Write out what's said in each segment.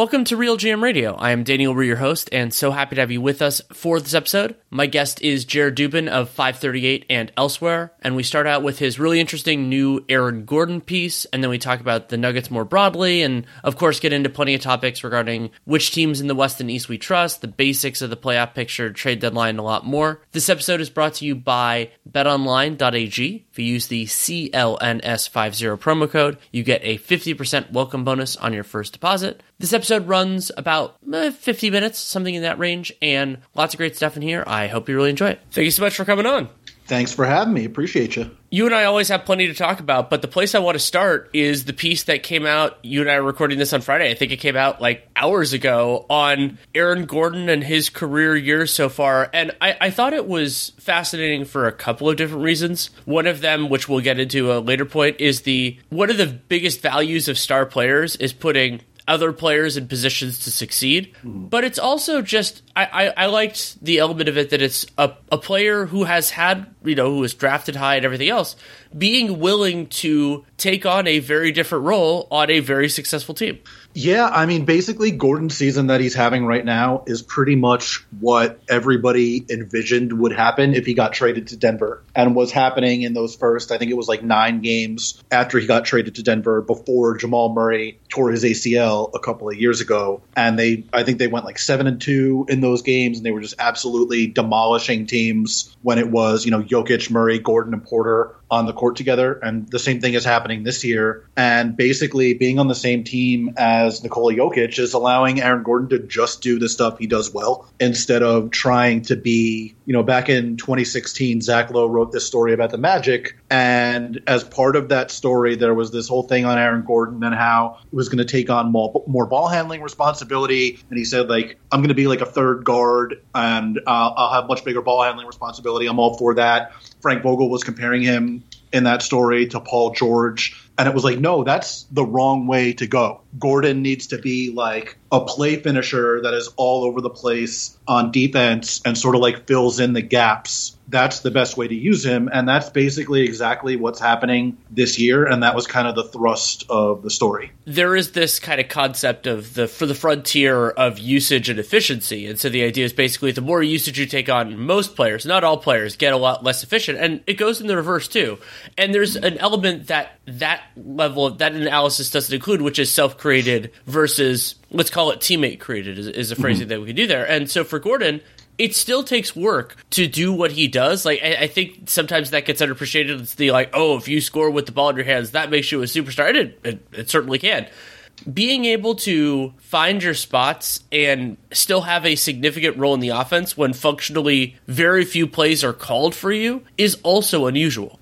Welcome to RealGM Radio. I am Danny Leroux, your host, and so happy to have you with us for this episode. My guest is Jared Dubin of 538 and Elsewhere, and we start out with his really interesting new Aaron Gordon piece, and then we talk about the Nuggets more broadly, and of course get into plenty of topics regarding which teams in the West and East we trust, the basics of the playoff picture, trade deadline, and a lot more. This episode is brought to you by betonline.ag. If you use the CLNS50 promo code, you get a 50% welcome bonus on your first deposit. This episode runs about eh, 50 minutes, something in that range, and lots of great stuff in here. I hope you really enjoy it. Thank you so much for coming on. Thanks for having me. Appreciate you. You and I always have plenty to talk about, but the place I want to start is the piece that came out. You and I are recording this on Friday. I think it came out like hours ago on Aaron Gordon and his career years so far. And I, I thought it was fascinating for a couple of different reasons. One of them, which we'll get into a later point, is the one of the biggest values of star players is putting other players in positions to succeed. Mm-hmm. But it's also just I, I, I, liked the element of it that it's a, a player who has had you know who was drafted high and everything else being willing to take on a very different role on a very successful team. Yeah, I mean, basically, Gordon's season that he's having right now is pretty much what everybody envisioned would happen if he got traded to Denver and was happening in those first, I think it was like nine games after he got traded to Denver before Jamal Murray tore his ACL a couple of years ago. And they, I think they went like seven and two in those games and they were just absolutely demolishing teams when it was, you know, Jokic, Murray, Gordon, and Porter on the court together. And the same thing is happening this year. And basically, being on the same team as Nikola Jokic is allowing Aaron Gordon to just do the stuff he does well instead of trying to be, you know, back in 2016, Zach Lowe wrote this story about the Magic. And as part of that story, there was this whole thing on Aaron Gordon and how he was going to take on more, more ball handling responsibility. And he said, like, I'm going to be like a third guard and uh, I'll have much bigger ball handling responsibility. I'm all for that. Frank Vogel was comparing him in that story to Paul George. And it was like, no, that's the wrong way to go. Gordon needs to be like a play finisher that is all over the place on defense and sort of like fills in the gaps that's the best way to use him. And that's basically exactly what's happening this year. And that was kind of the thrust of the story. There is this kind of concept of the for the frontier of usage and efficiency. And so the idea is basically the more usage you take on most players, not all players, get a lot less efficient. And it goes in the reverse too. And there's an element that that level of that analysis doesn't include, which is self created versus let's call it teammate created is, is a phrasing mm-hmm. that we can do there. And so for Gordon, it still takes work to do what he does. Like I, I, think sometimes that gets underappreciated. It's the like, oh, if you score with the ball in your hands, that makes you a superstar. It, it, it certainly can. Being able to find your spots and still have a significant role in the offense when functionally very few plays are called for you is also unusual.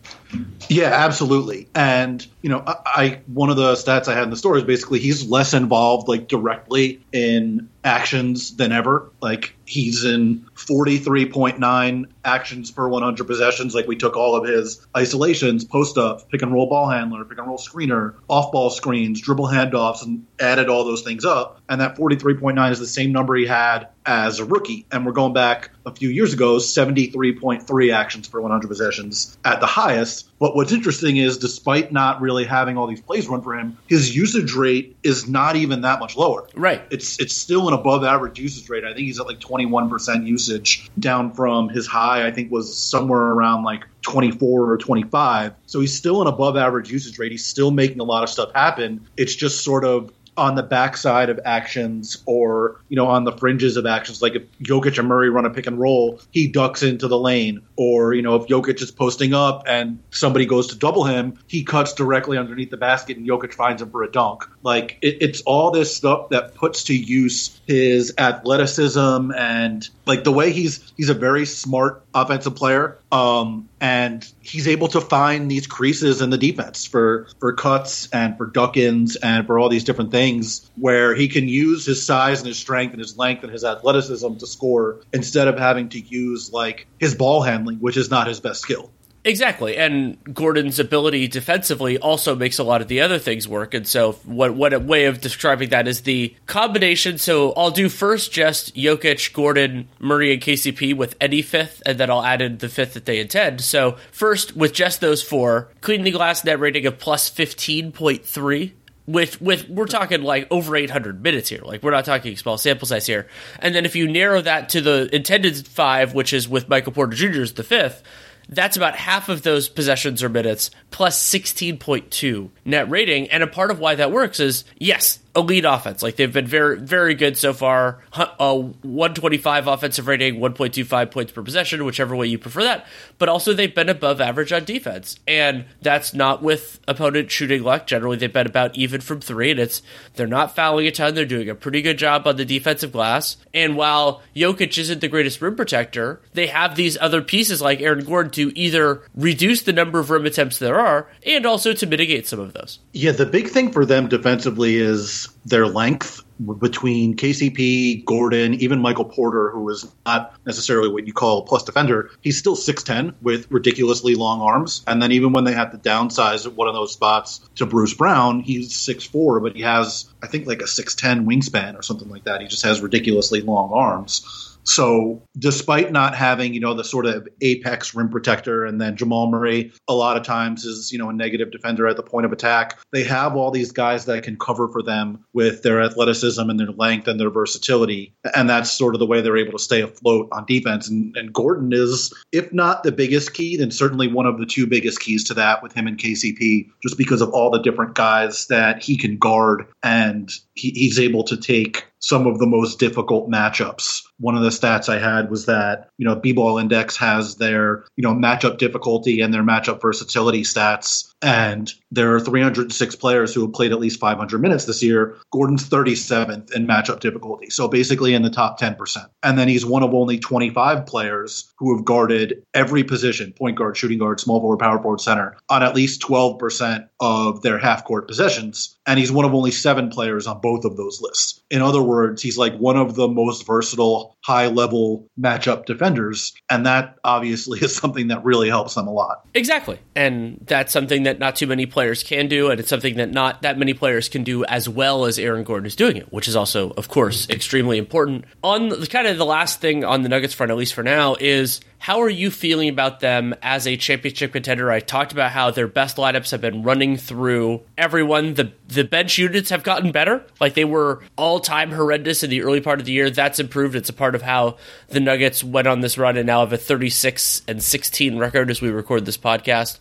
Yeah, absolutely. And you know, I, I, one of the stats I had in the story is basically he's less involved like directly in actions than ever. Like he's in 43.9 actions per 100 possessions. Like we took all of his isolations, post up, pick and roll ball handler, pick and roll screener, off ball screens, dribble handoffs, and added all those things up. And that 43.9 is the same number he had as a rookie. And we're going back a few years ago, 73.3 actions per 100 possessions at the highest. But what's interesting is, despite not really having all these plays run for him, his usage rate is not even that much lower. Right. It's it's still an above average usage rate. I think he's at like 21% usage, down from his high. I think was somewhere around like 24 or 25. So he's still an above average usage rate. He's still making a lot of stuff happen. It's just sort of on the backside of actions or, you know, on the fringes of actions. Like if Jokic and Murray run a pick and roll, he ducks into the lane. Or, you know, if Jokic is posting up and somebody goes to double him, he cuts directly underneath the basket and Jokic finds him for a dunk. Like it, it's all this stuff that puts to use his athleticism and like the way he's he's a very smart offensive player. Um, and he's able to find these creases in the defense for for cuts and for duck-ins and for all these different things where he can use his size and his strength and his length and his athleticism to score instead of having to use like his ball handling, which is not his best skill. Exactly, and Gordon's ability defensively also makes a lot of the other things work. And so, what what a way of describing that is the combination. So, I'll do first just Jokic, Gordon, Murray, and KCP with any fifth, and then I'll add in the fifth that they intend. So, first with just those four, cleaning the glass net rating of plus fifteen point three with with we're talking like over 800 minutes here. Like we're not talking small sample size here. And then if you narrow that to the intended five, which is with Michael Porter Jr. as the fifth, that's about half of those possessions or minutes plus 16.2 net rating. And a part of why that works is yes, elite offense. Like they've been very, very good so far. A uh, 125 offensive rating, 1.25 points per possession, whichever way you prefer that. But also they've been above average on defense, and that's not with opponent shooting luck. Generally, they've been about even from three, and it's they're not fouling a ton. They're doing a pretty good job on the defensive glass. And while Jokic isn't the greatest rim protector, they have these other pieces like Aaron Gordon to either reduce the number of rim attempts there are, and also to mitigate some of those. Yeah, the big thing for them defensively is their length between KCP, Gordon, even Michael Porter, who is not necessarily what you call a plus defender, he's still 6'10 with ridiculously long arms. And then even when they had to downsize one of those spots to Bruce Brown, he's 6'4, but he has, I think, like a 6'10 wingspan or something like that. He just has ridiculously long arms. So, despite not having, you know, the sort of apex rim protector, and then Jamal Murray a lot of times is, you know, a negative defender at the point of attack, they have all these guys that can cover for them with their athleticism and their length and their versatility. And that's sort of the way they're able to stay afloat on defense. And, and Gordon is, if not the biggest key, then certainly one of the two biggest keys to that with him and KCP, just because of all the different guys that he can guard and he, he's able to take some of the most difficult matchups. One of the stats I had was that, you know, B-ball index has their, you know, matchup difficulty and their matchup versatility stats. And there are 306 players who have played at least 500 minutes this year. Gordon's 37th in matchup difficulty. So basically in the top 10%. And then he's one of only 25 players who have guarded every position, point guard, shooting guard, small forward, power forward, center, on at least 12% of their half court possessions. And he's one of only seven players on both of those lists. In other words, he's like one of the most versatile, high level matchup defenders. And that obviously is something that really helps them a lot. Exactly. And that's something that not too many players can do. And it's something that not that many players can do as well as Aaron Gordon is doing it, which is also, of course, extremely important. On the kind of the last thing on the Nuggets front, at least for now, is how are you feeling about them as a championship contender? I talked about how their best lineups have been running through everyone. The the bench units have gotten better. Like they were all time horrendous in the early part of the year. That's improved. It's a part of how the Nuggets went on this run and now have a 36 and 16 record as we record this podcast.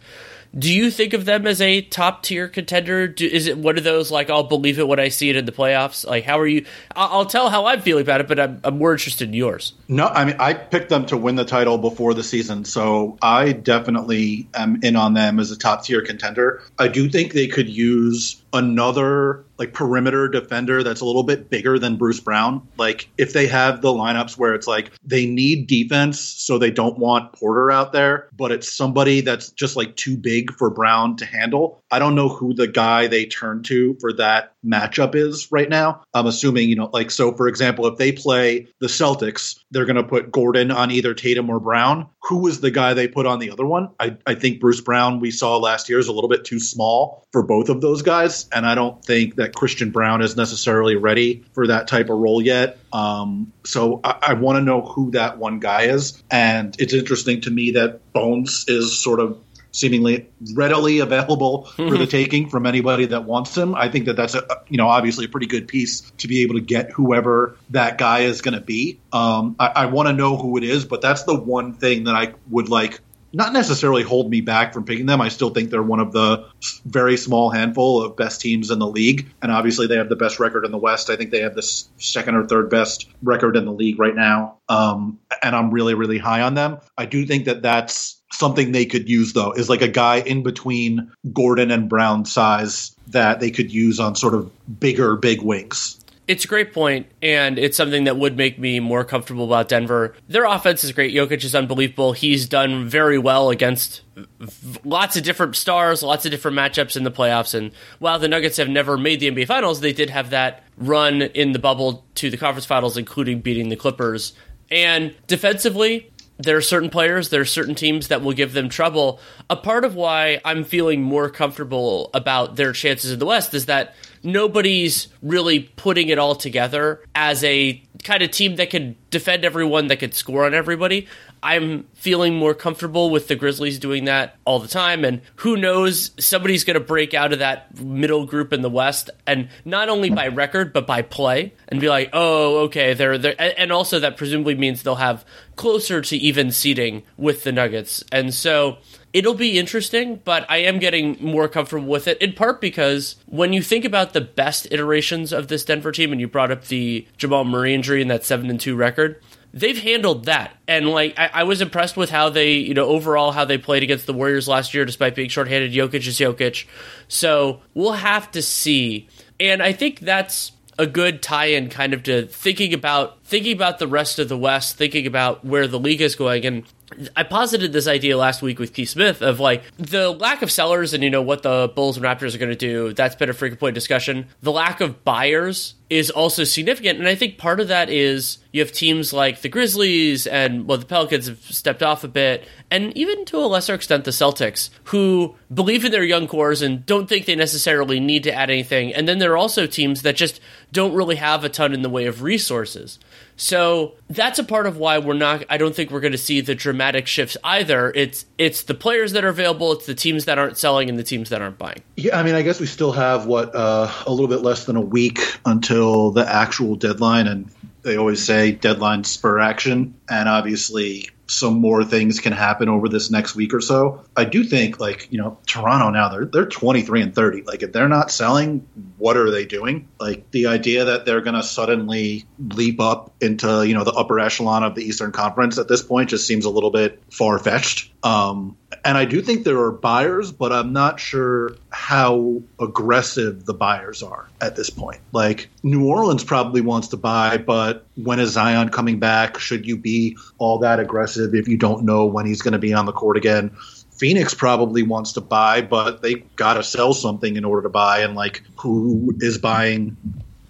Do you think of them as a top tier contender? Do, is it one of those like I'll believe it when I see it in the playoffs? Like how are you? I'll, I'll tell how I'm feeling about it, but I'm, I'm more interested in yours. No, I mean I picked them to win the title before the season, so I definitely am in on them as a top tier contender. I do think they could use another like perimeter defender that's a little bit bigger than Bruce Brown. Like if they have the lineups where it's like they need defense, so they don't want Porter out there, but it's somebody that's just like too big for Brown to handle. I don't know who the guy they turn to for that matchup is right now. I'm assuming, you know, like so for example, if they play the Celtics, they're to put Gordon on either Tatum or Brown. Who is the guy they put on the other one? I, I think Bruce Brown we saw last year is a little bit too small for both of those guys, and I don't think that Christian Braun is necessarily ready for that type of role yet. Um, so I, I want to know who that one guy is, and it's interesting to me that Bones is sort of seemingly readily available mm-hmm. for the taking from anybody that wants him. I think that that's a you know obviously a pretty good piece to be able to get whoever that guy is going to be. Um, I, I want to know who it is, but that's the one thing that I would like not necessarily hold me back from picking them. I still think they're one of the very small handful of best teams in the league. And obviously, they have the best record in the West. I think they have the second or third best record in the league right now. Um, and I'm really, really high on them. I do think that that's something they could use, though, is like a guy in between Gordon and Brown size that they could use on sort of bigger, big wings. It's a great point, and it's something that would make me more comfortable about Denver. Their offense is great. Jokic is unbelievable. He's done very well against lots of different stars, lots of different matchups in the playoffs. And while the Nuggets have never made the NBA Finals, they did have that run in the bubble to the conference finals, including beating the Clippers. And defensively, there are certain players, there are certain teams that will give them trouble. A part of why I'm feeling more comfortable about their chances in the West is that nobody's really putting it all together as a kind of team that can defend everyone, that could score on everybody. I'm feeling more comfortable with the Grizzlies doing that all the time. And who knows, somebody's going to break out of that middle group in the West, and not only by record but by play, and be like, oh, okay, they're there. And also that presumably means they'll have closer to even seating with the Nuggets, and so it'll be interesting, but I am getting more comfortable with it in part because when you think about the best iterations of this Denver team, and you brought up the Jamal Murray injury and that seven and two record, they've handled that. And like I, I, was impressed with how they, you know, overall how they played against the Warriors last year, despite being shorthanded. Jokic is Jokic, so we'll have to see. And I think that's a good tie-in, kind of to thinking about thinking about the rest of the West, thinking about where the league is going, and I posited this idea last week with Keith Smith of like the lack of sellers and you know what the Bulls and Raptors are going to do. That's been a frequent point of discussion. The lack of buyers is also significant, and I think part of that is you have teams like the Grizzlies and well the Pelicans have stepped off a bit, and even to a lesser extent the Celtics who believe in their young cores and don't think they necessarily need to add anything. And then there are also teams that just don't really have a ton in the way of resources. So that's a part of why we're not. I don't think we're going to see the dramatic shifts either. It's it's the players that are available, it's the teams that aren't selling, and the teams that aren't buying. Yeah, I mean, I guess we still have what uh, a little bit less than a week until the actual deadline, and they always say deadline spur action, and obviously some more things can happen over this next week or so. I do think like, you know, Toronto now they're they're 23 and 30. Like if they're not selling, what are they doing? Like the idea that they're going to suddenly leap up into, you know, the upper echelon of the Eastern Conference at this point just seems a little bit far-fetched. Um, and I do think there are buyers, but I'm not sure how aggressive the buyers are at this point. Like New Orleans probably wants to buy, but when is Zion coming back? Should you be all that aggressive if you don't know when he's going to be on the court again? Phoenix probably wants to buy, but they got to sell something in order to buy. And like, who is buying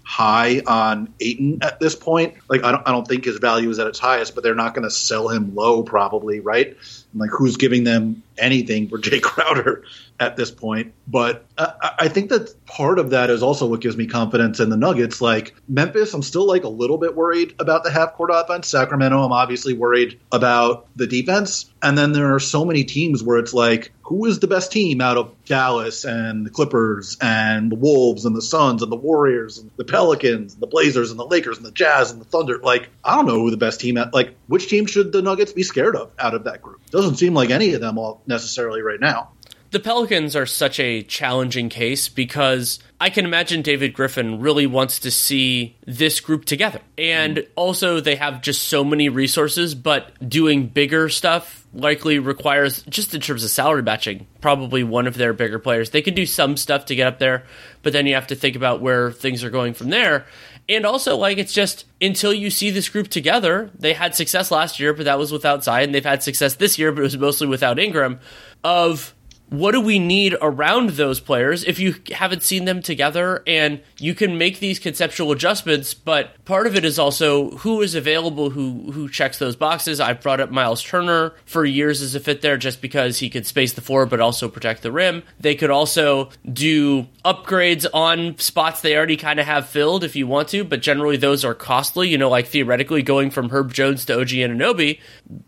high on Ayton at this point? Like, I don't, I don't think his value is at its highest, but they're not going to sell him low, probably, right? Like, who's giving them anything for Jae Crowder at this point? But I, I think that part of that is also what gives me confidence in the Nuggets. Like Memphis, I'm still like a little bit worried about the half court offense. Sacramento, I'm obviously worried about the defense. And then there are so many teams where it's like, who is the best team out of Dallas and the Clippers and the Wolves and the Suns and the Warriors and the Pelicans and the Blazers and the Lakers and the Jazz and the Thunder? Like, I don't know who the best team at. Like, which team should the Nuggets be scared of out of that group? Doesn't seem like any of them all necessarily right now the Pelicans are such a challenging case because I can imagine David Griffin really wants to see this group together. And mm. also, they have just so many resources, but doing bigger stuff likely requires, just in terms of salary matching, probably one of their bigger players. They could do some stuff to get up there, but then you have to think about where things are going from there. And also, like, it's just until you see this group together, they had success last year, but that was without Zion. They've had success this year, but it was mostly without Ingram. Of what do we need around those players if you haven't seen them together and you can make these conceptual adjustments but part of it is also who is available who who checks those boxes. I've brought up Myles Turner for years as a fit there just because he could space the floor but also protect the rim. They could also do upgrades on spots they already kind of have filled if you want to but generally those are costly. You know like theoretically going from herb jones to og anunoby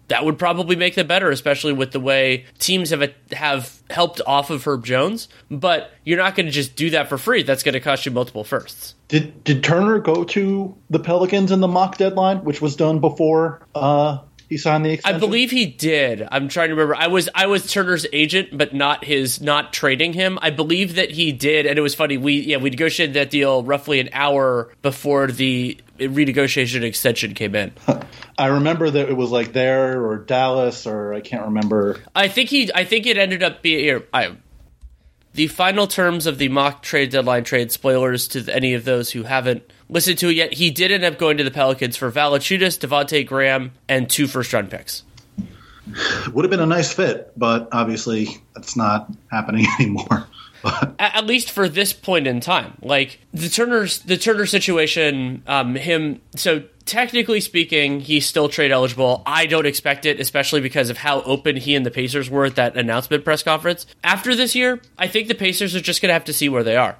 that would probably make them better especially with the way teams have have helped off of Herb Jones, but you're not going to just do that for free. That's going to cost you multiple firsts. Did did Turner go to the Pelicans in the mock deadline, which was done before uh, he signed the extension? I believe he did. I'm trying to remember. I was I was Turner's agent, but not his not trading him. I believe that he did, and it was funny. We yeah we negotiated that deal roughly an hour before the renegotiation extension came in. I remember that it was like there or Dallas or I can't remember. I think he. I think it ended up being here. I, the final terms of the mock trade deadline trade spoilers to any of those who haven't listened to it yet. He did end up going to the Pelicans for Valanciunas, Devonte Graham, and two first round picks. Would have been a nice fit, but obviously that's not happening anymore at, at, least for this point in time. Like the Turner's the Turner situation, um, him so technically speaking, he's still trade eligible. I don't expect it, especially because of how open he and the Pacers were at that announcement press conference. After this year, I think the Pacers are just gonna have to see where they are.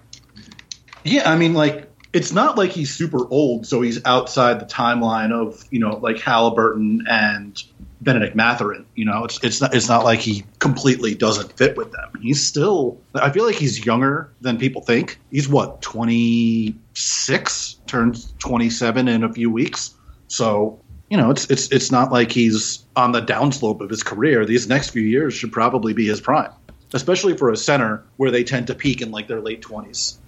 Yeah, I mean, like it's not like he's super old, so he's outside the timeline of you know like Halliburton and Bennedict Mathurin. You know, it's it's not it's not like he completely doesn't fit with them. He's still. I feel like he's younger than people think. He's what twenty six, turns twenty seven in a few weeks. So you know, it's it's it's not like he's on the downslope of his career. These next few years should probably be his prime, especially for a center where they tend to peak in like their late twenties.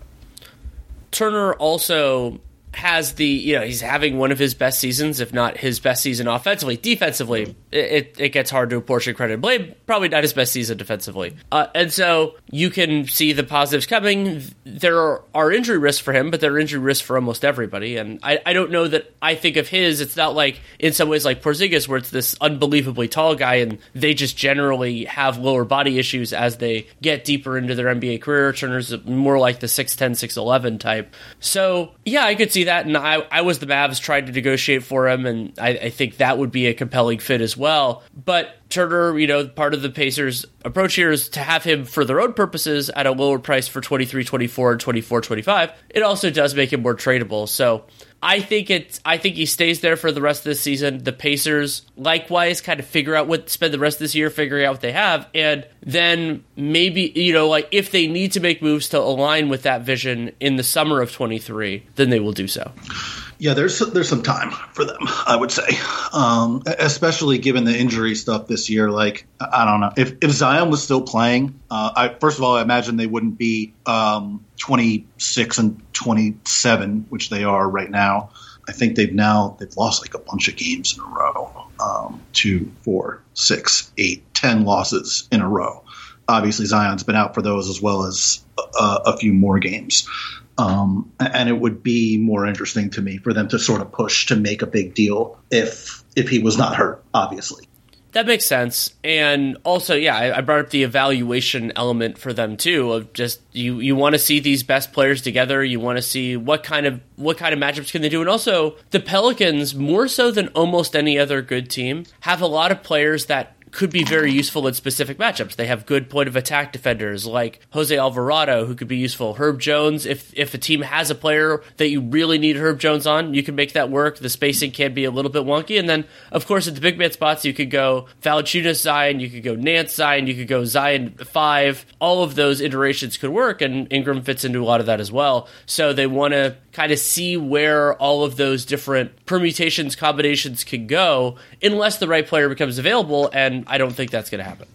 Turner also has the you know he's having one of his best seasons, if not his best season offensively. Defensively, it, it gets hard to apportion credit and blame. Probably not his best season defensively, uh, and so you can see the positives coming. There are, are, injury risks for him, but there are injury risks for almost everybody. And I, I don't know that I think of his. It's not like in some ways like Porzingis, where it's this unbelievably tall guy, and they just generally have lower body issues as they get deeper into their NBA career. Turner's more like the 6'10", 6'11 type. So yeah, I could see that, and I, I was the Mavs tried to negotiate for him, and I, I think that would be a compelling fit as well. But Turner, you know, part of the Pacers' approach here is to have him for their own purposes at a lower price for 23, 24, and 24, 25. It also does make him more tradable. So I think it. I think he stays there for the rest of this season. The Pacers likewise kind of figure out what spend the rest of this year figuring out what they have, and then maybe you know like if they need to make moves to align with that vision in the summer of 23, then they will do so. Yeah, there's there's some time for them, I would say, um, especially given the injury stuff this year. Like, I don't know if if Zion was still playing. Uh, I first of all, I imagine they wouldn't be um, 26 and 27, which they are right now. I think they've now they've lost like a bunch of games in a row, um, two, four, six, eight, ten losses in a row. Obviously, Zion's been out for those as well as a, a few more games. Um, and it would be more interesting to me for them to sort of push to make a big deal if if he was not hurt, obviously. That makes sense, and also, yeah, I, I brought up the evaluation element for them too. Of just you, you want to see these best players together. You want to see what kind of what kind of matchups can they do, and also the Pelicans, more so than almost any other good team, have a lot of players that could be very useful in specific matchups. They have good point of attack defenders like Jose Alvarado, who could be useful. Herb Jones, if if a team has a player that you really need Herb Jones on, you can make that work. The spacing can be a little bit wonky, and then of course at the big man spots, you could go Valanciunas Zion, you could go Nance Zion, you could go Zion five. All of those iterations could work, and Ingram fits into a lot of that as well. So they want to kind of see where all of those different permutations, combinations can go, unless the right player becomes available. And I don't think that's going to happen.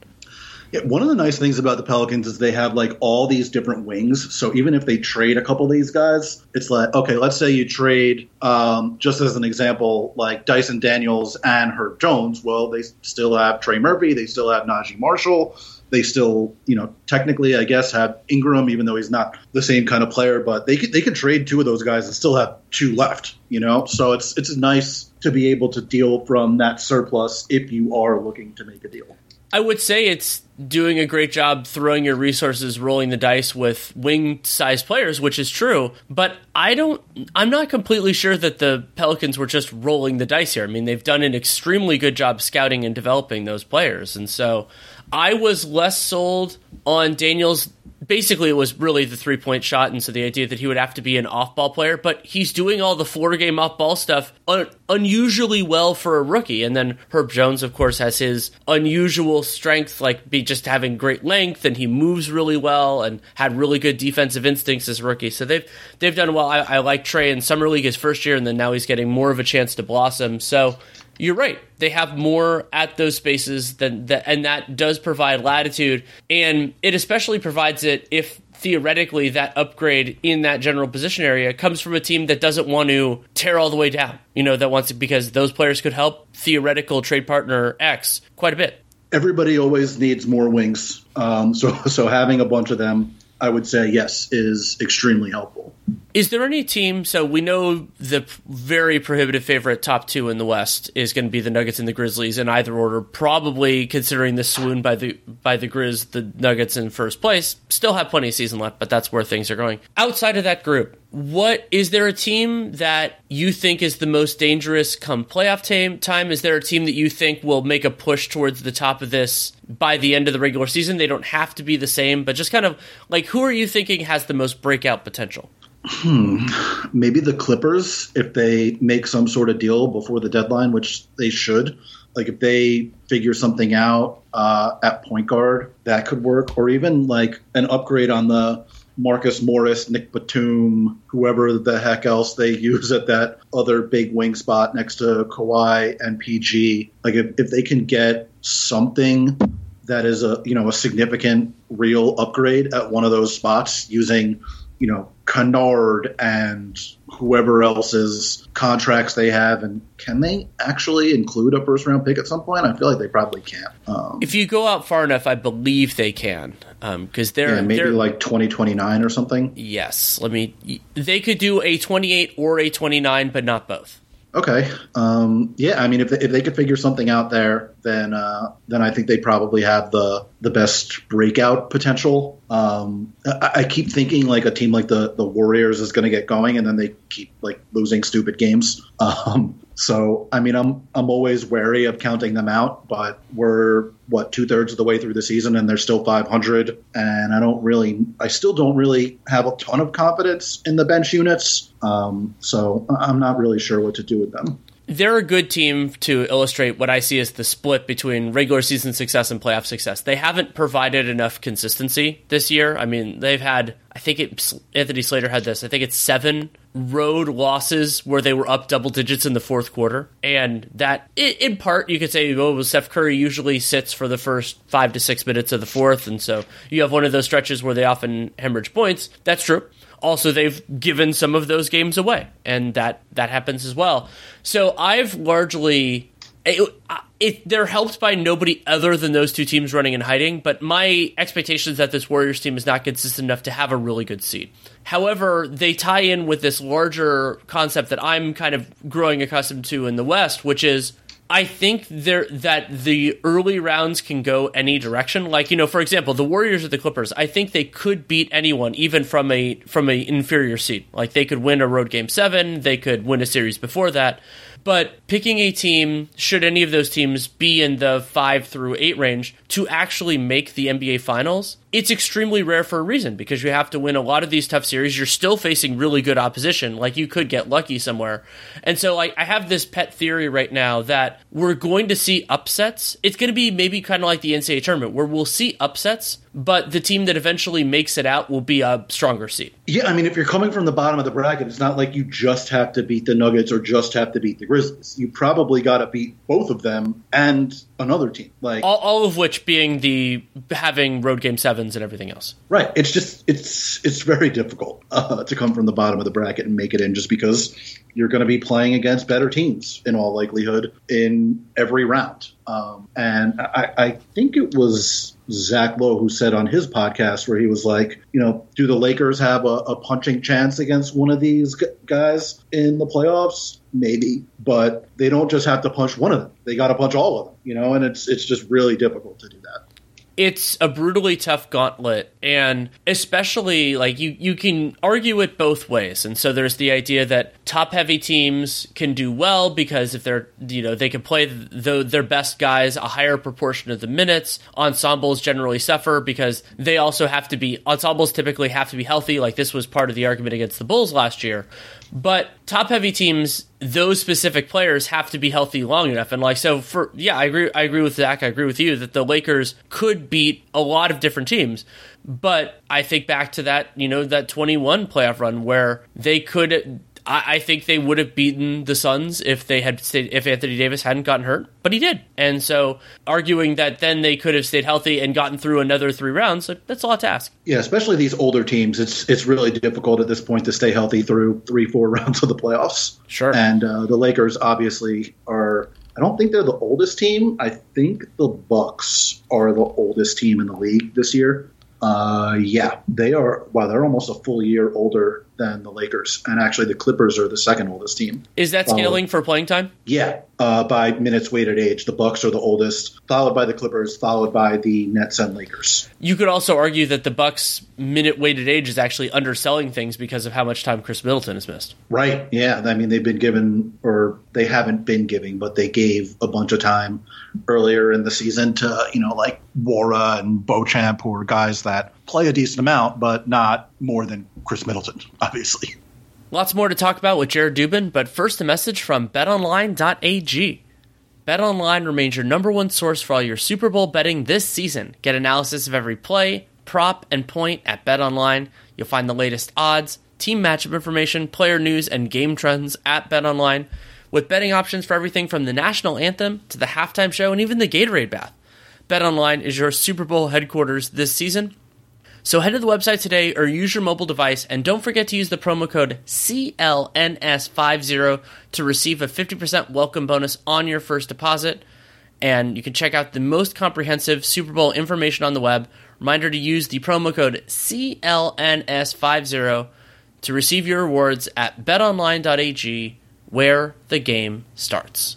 Yeah, one of the nice things about the Pelicans is they have like all these different wings. So even if they trade a couple of these guys, it's like okay, let's say you trade, um, just as an example, like Dyson Daniels and Herb Jones. Well, they still have Trey Murphy, they still have Naji Marshall, they still, you know, technically, I guess, have Ingram, even though he's not the same kind of player. But they could they could trade two of those guys and still have two left. You know, so it's it's nice to be able to deal from that surplus if you are looking to make a deal. I would say it's doing a great job throwing your resources, rolling the dice with wing sized players, which is true. But I don't, I'm not completely sure that the Pelicans were just rolling the dice here. I mean, they've done an extremely good job scouting and developing those players. And so I was less sold on Daniels. Basically, it was really the three point shot, and so the idea that he would have to be an off ball player, but he's doing all the floor game off ball stuff un- unusually well for a rookie. And then Herb Jones, of course, has his unusual strength, like be just having great length, and he moves really well and had really good defensive instincts as a rookie. So they've they've done well. I, I like Trey in summer league his first year, and then now he's getting more of a chance to blossom. So you're right. They have more at those spaces than that, and that does provide latitude. And it especially provides it if theoretically that upgrade in that general position area comes from a team that doesn't want to tear all the way down. You know, that wants because those players could help theoretical trade partner X quite a bit. Everybody always needs more wings. Um, so, so having a bunch of them I would say yes is extremely helpful. Is there any team? So we know the very prohibitive favorite top two in the West is going to be the Nuggets and the Grizzlies in either order. Probably considering the swoon by the by the Grizz, the Nuggets in first place still have plenty of season left, but that's where things are going. Outside of that group, what is there a team that you think is the most dangerous come playoff time? Time is there a team that you think will make a push towards the top of this by the end of the regular season? They don't have to be the same, but just kind of like who are you thinking has the most breakout potential? Hmm. Maybe the Clippers, if they make some sort of deal before the deadline, which they should. Like if they figure something out uh, at point guard, that could work. Or even like an upgrade on the Marcus Morris, Nic Batum, whoever the heck else they use at that other big wing spot next to Kawhi and PG. Like if, if they can get something that is a you know a significant real upgrade at one of those spots using you know Kennard and whoever else's contracts they have, and can they actually include a first round pick at some point? I feel like they probably can't. Um, if you go out far enough, I believe they can, because um, they're yeah, maybe they're, like twenty twenty nine or something. Yes, let me. They could do a twenty eight or a twenty nine, but not both. Okay. Um, yeah, I mean, if they, if they could figure something out there, then uh, then I think they probably have the the best breakout potential. Um, I, I, keep thinking like a team like the the Warriors is going to get going, and then they keep like losing stupid games. Um, so I mean, I'm I'm always wary of counting them out, but we're what two thirds of the way through the season, and they're still 500, and I don't really, I still don't really have a ton of confidence in the bench units. Um, so I'm not really sure what to do with them they're a good team to illustrate what I see as the split between regular season success and playoff success. They haven't provided enough consistency this year. I mean, they've had, I think it, Anthony Slater had this, I think it's seven road losses where they were up double digits in the fourth quarter. And that, in part, you could say, oh, Steph Curry usually sits for the first five to six minutes of the fourth. And so you have one of those stretches where they often hemorrhage points. That's true also they've given some of those games away, and that that happens as well. So I've largely. It, it, they're helped by nobody other than those two teams running and hiding, but my expectation is that this Warriors team is not consistent enough to have a really good seed. However, they tie in with this larger concept that I'm kind of growing accustomed to in the West, which is I think there that the early rounds can go any direction. Like you know, for example, the Warriors or the Clippers. I think they could beat anyone, even from a from a inferior seed. Like they could win a road game seven. They could win a series before that. But picking a team, should any of those teams be in the five through eight range, to actually make the NBA Finals, it's extremely rare for a reason because you have to win a lot of these tough series. You're still facing really good opposition. Like you could get lucky somewhere. And so I, I have this pet theory right now that we're going to see upsets. It's going to be maybe kind of like the NCAA tournament where we'll see upsets, but the team that eventually makes it out will be a stronger seed. Yeah, I mean, if you're coming from the bottom of the bracket, it's not like you just have to beat the Nuggets or just have to beat the Grizzlies. You probably got to beat both of them and another team. Like all, all of which being the having road game sevens and everything else. Right. It's just it's it's very difficult uh, to come from the bottom of the bracket and make it in, just because you're going to be playing against better teams in all likelihood in every round. Um, and I, I think it was Zach Lowe who said on his podcast where he was like, you know, do the Lakers have a, a punching chance against one of these guys in the playoffs? Maybe, but they don't just have to punch one of them; they got to punch all of them, you know. And it's it's just really difficult to do that it's a brutally tough gauntlet and especially like you you can argue it both ways. And so there's the idea that top heavy teams can do well because if they're you know they can play the, their best guys a higher proportion of the minutes. Ensembles generally suffer because they also have to be ensembles typically have to be healthy. Like this was part of the argument against the bulls last year but top heavy teams, those specific players have to be healthy long enough. And like so for yeah, I agree I agree with Zach, I agree with you that the Lakers could beat a lot of different teams. But I think back to that, you know, that 21 playoff run where they could I, I think they would have beaten the Suns if they had stayed, if Anthony Davis hadn't gotten hurt, but he did. And so arguing that then they could have stayed healthy and gotten through another three rounds, that's a lot to ask. Yeah, especially these older teams, it's it's really difficult at this point to stay healthy through three, four rounds of the playoffs. Sure. And uh, the Lakers obviously are I don't think they're the oldest team. I think the Bucks are the oldest team in the league this year. Uh, yeah, they are. Wow, they're almost a full year older than the Lakers, and actually the Clippers are the second oldest team. Is that scaling for playing time? Yeah, uh, by minutes weighted age, the Bucks are the oldest, followed by the Clippers, followed by the Nets and Lakers. You could also argue that the Bucks minute weighted age is actually underselling things because of how much time Khris Middleton has missed. Right. Yeah. I mean, they've been given, or they haven't been giving, but they gave a bunch of time earlier in the season to you know like Nwora and Beauchamp, who are guys that play a decent amount, but not more than Khris Middleton, obviously. Lots more to talk about with Jared Dubin, but first a message from betonline.ag. BetOnline remains your number one source for all your Super Bowl betting this season. Get analysis of every play, prop, and point at BetOnline. You'll find the latest odds, team matchup information, player news, and game trends at BetOnline, with betting options for everything from the national anthem to the halftime show and even the Gatorade bath. BetOnline is your Super Bowl headquarters this season. So head to the website today or use your mobile device and don't forget to use the promo code CLNS50 to receive a 50% welcome bonus on your first deposit. And you can check out the most comprehensive Super Bowl information on the web. Reminder to use the promo code CLNS50 to receive your rewards at betonline.ag where the game starts.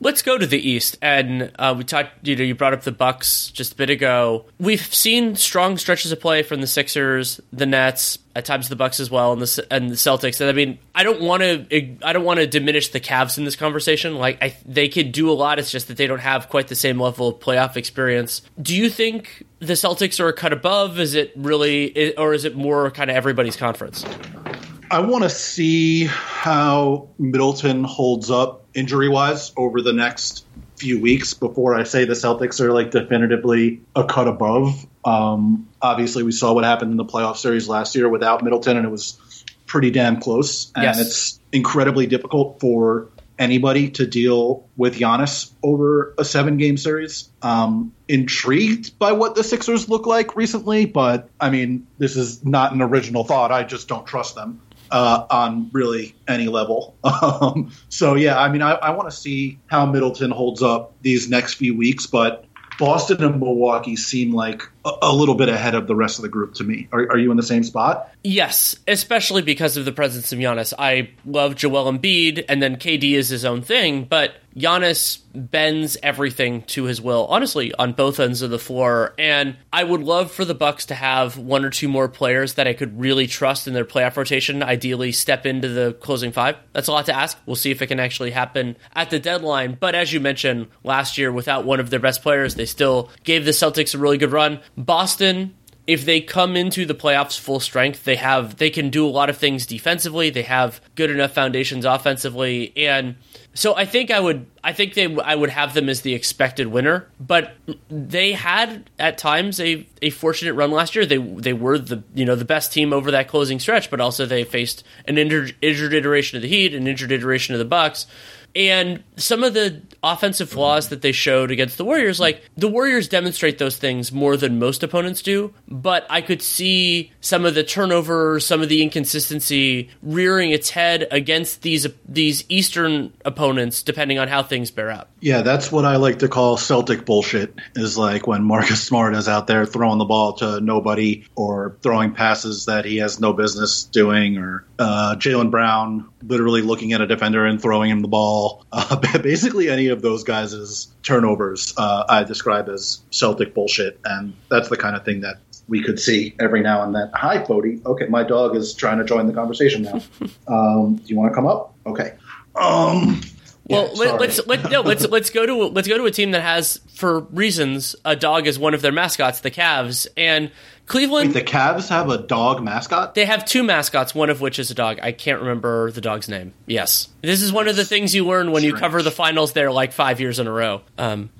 Let's go to the East, and uh, we talked. You know, you brought up the Bucks just a bit ago. We've seen strong stretches of play from the Sixers, the Nets, at times the Bucks as well, and the and the Celtics. And I mean, I don't want to I don't want to diminish the Cavs in this conversation. Like, I, they could do a lot. It's just that they don't have quite the same level of playoff experience. Do you think the Celtics are a cut above? Is it really, or is it more kind of everybody's conference? I want to see how Middleton holds up injury wise over the next few weeks before I say the Celtics are like definitively a cut above. Um, obviously, we saw what happened in the playoff series last year without Middleton, and it was pretty damn close. And yes. it's incredibly difficult for anybody to deal with Giannis over a seven game series. Um, intrigued by what the Sixers look like recently, but I mean, this is not an original thought. I just don't trust them uh, on really any level. Um, so yeah, I mean, I, I want to see how Middleton holds up these next few weeks, but Boston and Milwaukee seem like a, a, little bit ahead of the rest of the group to me. Are, are, you in the same spot? Yes, especially because of the presence of Giannis. I love Joel Embiid, and then KD is his own thing, but Giannis bends everything to his will, honestly, on both ends of the floor. And I would love for the Bucks to have one or two more players that I could really trust in their playoff rotation, ideally step into the closing five. That's a lot to ask. We'll see if it can actually happen at the deadline. But as you mentioned, last year, without one of their best players, they still gave the Celtics a really good run. Boston if they come into the playoffs full strength, they have they can do a lot of things defensively. They have good enough foundations offensively, and so I think I would I think they I would have them as the expected winner, but they had at times a, a fortunate run last year. They they were the you know the best team over that closing stretch, but also they faced an injured, injured iteration of the Heat, an injured iteration of the Bucks. And some of the offensive flaws that they showed against the Warriors, like the Warriors demonstrate those things more than most opponents do, but I could see some of the turnover, some of the inconsistency rearing its head against these these Eastern opponents, depending on how things bear out. Yeah, that's what I like to call Celtic bullshit. Is like when Marcus Smart is out there throwing the ball to nobody or throwing passes that he has no business doing, or uh, Jaylen Brown literally looking at a defender and throwing him the ball. Uh, basically, any of those guys' turnovers uh, I describe as Celtic bullshit, and that's the kind of thing that we could see every now and then. Hi, Bodie. Okay, my dog is trying to join the conversation now. um, do you want to come up? Okay. Um, well, yeah, let, us let, no, let's let's go to let's go to a team that has, for reasons, a dog as one of their mascots, the Cavs, and Cleveland. Wait, the Cavs have a dog mascot. They have two mascots, one of which is a dog. I can't remember the dog's name. Yes, this is one of the things you learn when Strange. you cover the finals there, like five years in a row. Um,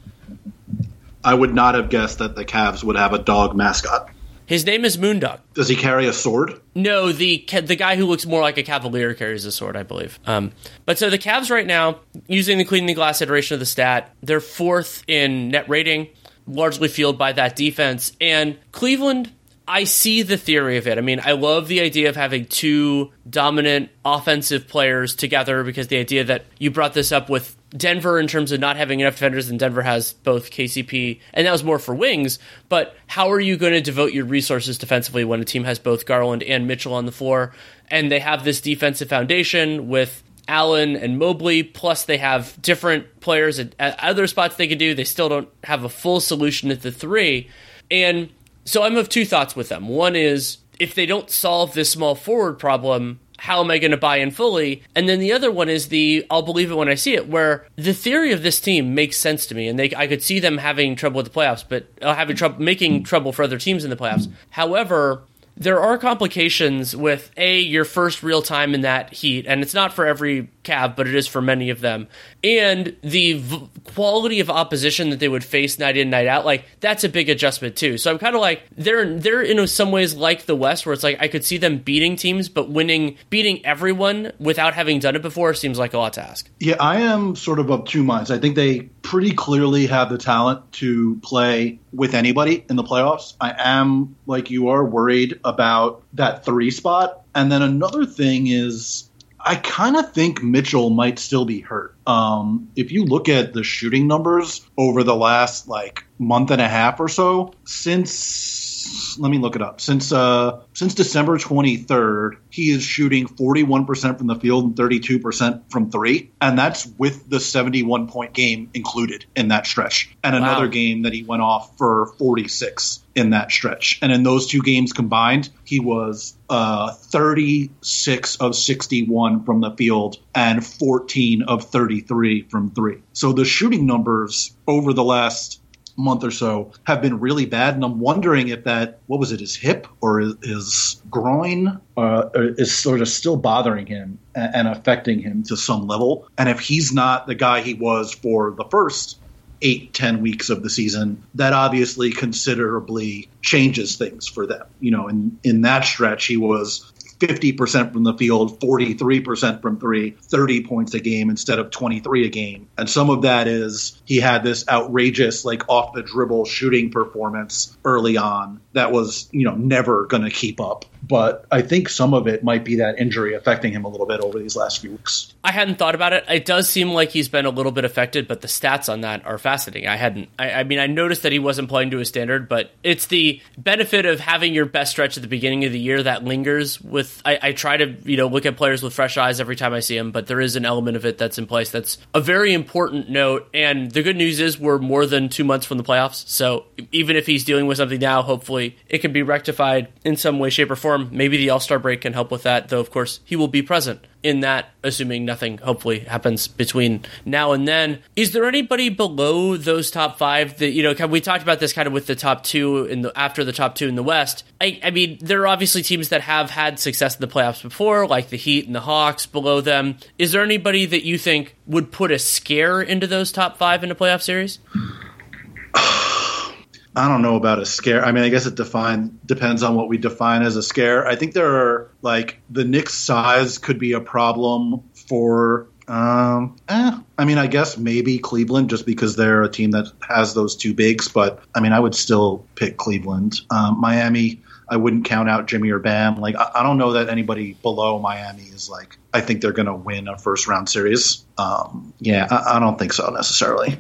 I would not have guessed that the Cavs would have a dog mascot. His name is Moondog. Does he carry a sword? No, the the guy who looks more like a cavalier carries a sword, I believe. Um, but so the Cavs right now, using the cleaning the glass iteration of the stat, they're fourth in net rating, largely fueled by that defense. And Cleveland I see the theory of it. I mean, I love the idea of having two dominant offensive players together because the idea that you brought this up with Denver in terms of not having enough defenders, and Denver has both KCP, and that was more for wings. But how are you going to devote your resources defensively when a team has both Garland and Mitchell on the floor, and they have this defensive foundation with Allen and Mobley, plus they have different players at, at other spots they could do. They still don't have a full solution at the three, and so I'm of two thoughts with them. One is if they don't solve this small forward problem, how am I going to buy in fully? And then the other one is the I'll believe it when I see it, where the theory of this team makes sense to me, and they I could see them having trouble with the playoffs, but uh, having trouble making trouble for other teams in the playoffs. However, there are complications with a your first real time in that heat, and it's not for every Cav, but it is for many of them. And the v- quality of opposition that they would face night in, night out, like that's a big adjustment too. So I'm kind of like they're they're in some ways like the West, where it's like I could see them beating teams, but winning beating everyone without having done it before seems like a lot to ask. Yeah, I am sort of of two minds. I think they pretty clearly have the talent to play with anybody in the playoffs. I am like you are worried about that three spot. And then another thing is I kind of think Mitchell might still be hurt. Um, if you look at the shooting numbers over the last like month and a half or so, since let me look it up. Since uh, since December 23rd, he is shooting 41% from the field and 32% from three, and that's with the 71 point game included in that stretch, and another wow. game that he went off for 46 in that stretch. And in those two games combined, he was uh, 36 of 61 from the field and 14 of 33 from three. So the shooting numbers over the last month or so have been really bad, and I'm wondering if that what was it, his hip or his, his groin, uh, is sort of still bothering him and, affecting him to some level, and if he's not the guy he was for the first eight, ten weeks of the season, that obviously considerably changes things for them. You know, in in that stretch, he was 50% from the field, 43% from three, 30 points a game instead of 23 a game. And some of that is he had this outrageous, like off the dribble shooting performance early on that was, you know, never going to keep up. But I think some of it might be that injury affecting him a little bit over these last few weeks. I hadn't thought about it. It does seem like he's been a little bit affected, but the stats on that are fascinating. I hadn't, I, I mean, I noticed that he wasn't playing to his standard, but it's the benefit of having your best stretch at the beginning of the year that lingers with I, I, try to you know look at players with fresh eyes every time I see them, but there is an element of it that's in place that's a very important note. And the good news is we're more than two months from the playoffs, so even if he's dealing with something now, hopefully it can be rectified in some way, shape, or form. Maybe the All Star break can help with that, though. Of course, he will be present in that, assuming nothing hopefully happens between now and then. Is there anybody below those top five that you know? We talked about this kind of with the top two in the after the top two in the West. I, I mean, there are obviously teams that have had success in the playoffs before, like the Heat and the Hawks. Below them, is there anybody that you think would put a scare into those top five in a playoff series? I don't know about a scare. I mean, I guess it define depends on what we define as a scare. I think there are like the Knicks' size could be a problem for. Um, eh, I mean, I guess maybe Cleveland just because they're a team that has those two bigs. But I mean, I would still pick Cleveland. Um, Miami, I wouldn't count out Jimmy or Bam. Like, I, I, don't know that anybody below Miami is like. I think they're going to win a first round series. Um, yeah, I, I don't think so necessarily.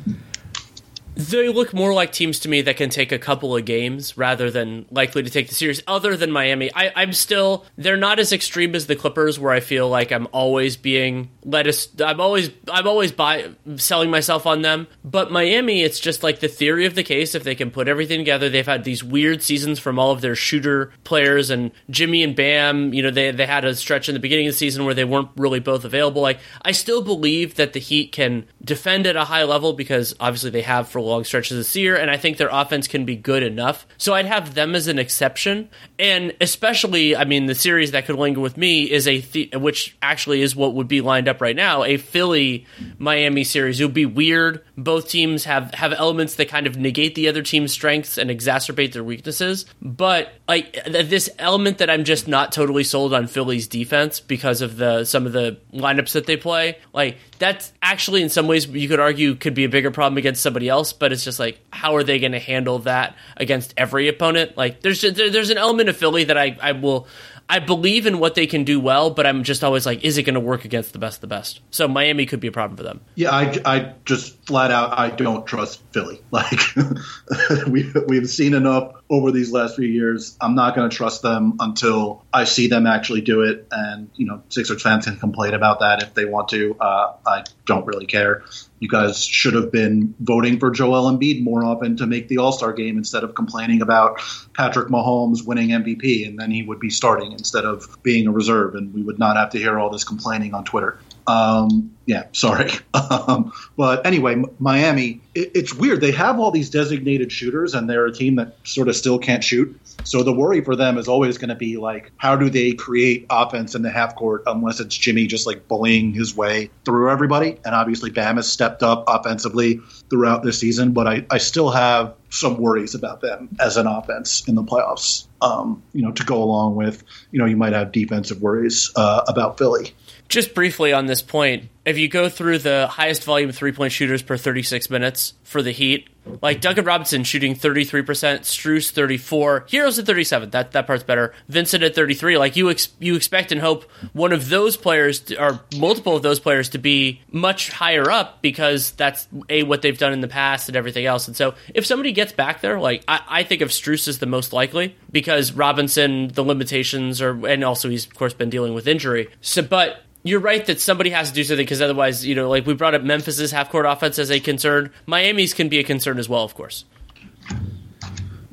They look more like teams to me that can take a couple of games rather than likely to take the series. Other than Miami, I, am still they're not as extreme as the Clippers, where I feel like I'm always being let us I'm always I'm always buy, selling myself on them. But Miami, it's just like the theory of the case. If they can put everything together, they've had these weird seasons from all of their shooter players and Jimmy and Bam. You know, they they had a stretch in the beginning of the season where they weren't really both available. Like I still believe that the Heat can defend at a high level because obviously they have for long stretches this year, and I think their offense can be good enough. So I'd have them as an exception, and especially, I mean, the series that could linger with me is a th- which actually is what would be lined up right now, a Philly Miami series. It would be weird. Both teams have have elements that kind of negate the other team's strengths and exacerbate their weaknesses, but like this element that I'm just not totally sold on Philly's defense because of the some of the lineups that they play, like that's actually in some ways you could argue could be a bigger problem against somebody else but it's just like how are they going to handle that against every opponent like there's there's an element of philly that i i will I believe in what they can do well, but I'm just always like, is it going to work against the best of the best? So Miami could be a problem for them. Yeah, I, I just flat out I don't trust Philly. Like we we've seen enough over these last few years. I'm not going to trust them until I see them actually do it. And, you know, Sixers fans can complain about that if they want to. Uh, I don't really care. You guys should have been voting for Joel Embiid more often to make the All Star game instead of complaining about Patrick Mahomes winning MVP, and then he would be starting instead of being a reserve, and we would not have to hear all this complaining on Twitter. Um, yeah, sorry. Um, but anyway, Miami, it, it's weird. They have all these designated shooters, and they're a team that sort of still can't shoot. So the worry for them is always going to be like, how do they create offense in the half court unless it's Jimmy just like bullying his way through everybody? And obviously, Bam has stepped up offensively throughout this season, but I, I still have some worries about them as an offense in the playoffs. Um, you know, to go along with, you know, you might have defensive worries uh, about Philly. Just briefly on this point, if you go through the highest volume three point shooters per 36 minutes for the Heat, like Duncan Robinson shooting 33%, Strus 34, Herro's at 37. That that part's better. Vincent at 33. Like you ex- you expect and hope one of those players to, or multiple of those players to be much higher up because that's a what they've done in the past and everything else. And so if somebody gets back there, like I, I think of Strus as the most likely because Robinson the limitations are and also he's of course been dealing with injury. So but you're right that somebody has to do something because otherwise, you know, like we brought up Memphis's half court offense as a concern. Miami's can be a concern as well, of course.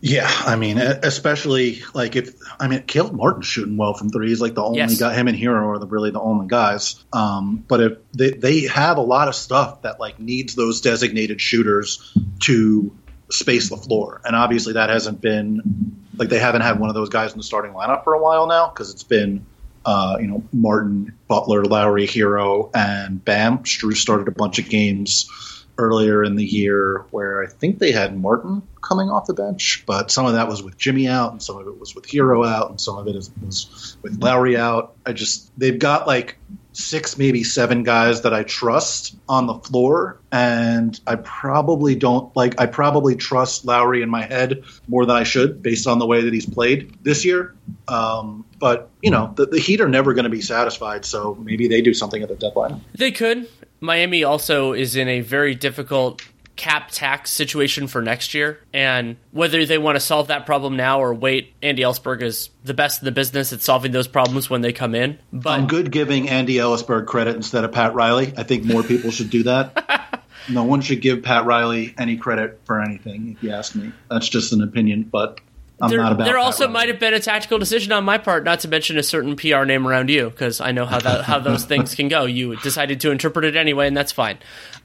Yeah, I mean, especially like if I mean, Caleb Martin's shooting well from three. He's like the only yes. guy. Him and Herro are the, really the only guys. Um, but if they they have a lot of stuff that like needs those designated shooters to space the floor, and obviously that hasn't been like they haven't had one of those guys in the starting lineup for a while now because it's been uh, you know, Martin, Butler, Lowry, Herro, and Bam. Strus started a bunch of games earlier in the year where I think they had Martin coming off the bench, but some of that was with Jimmy out, and some of it was with Herro out, and some of it was with Lowry out. I just they've got like six, maybe seven guys that I trust on the floor, and I probably don't like. I probably trust Lowry in my head more than I should, based on the way that he's played this year. Um, but you know, the, the Heat are never going to be satisfied, so maybe they do something at the deadline. They could. Miami also is in a very difficult cap tax situation for next year. And whether they want to solve that problem now or wait, Andy Elisburg is the best in the business at solving those problems when they come in. But I'm good giving Andy Elisburg credit instead of Pat Riley. I think more people should do that. no one should give Pat Riley any credit for anything, if you ask me. That's just an opinion, but I'm there, not about. There also might have been a tactical decision on my part, not to mention a certain PR name around you, because I know how that how those things can go. You decided to interpret it anyway, and that's fine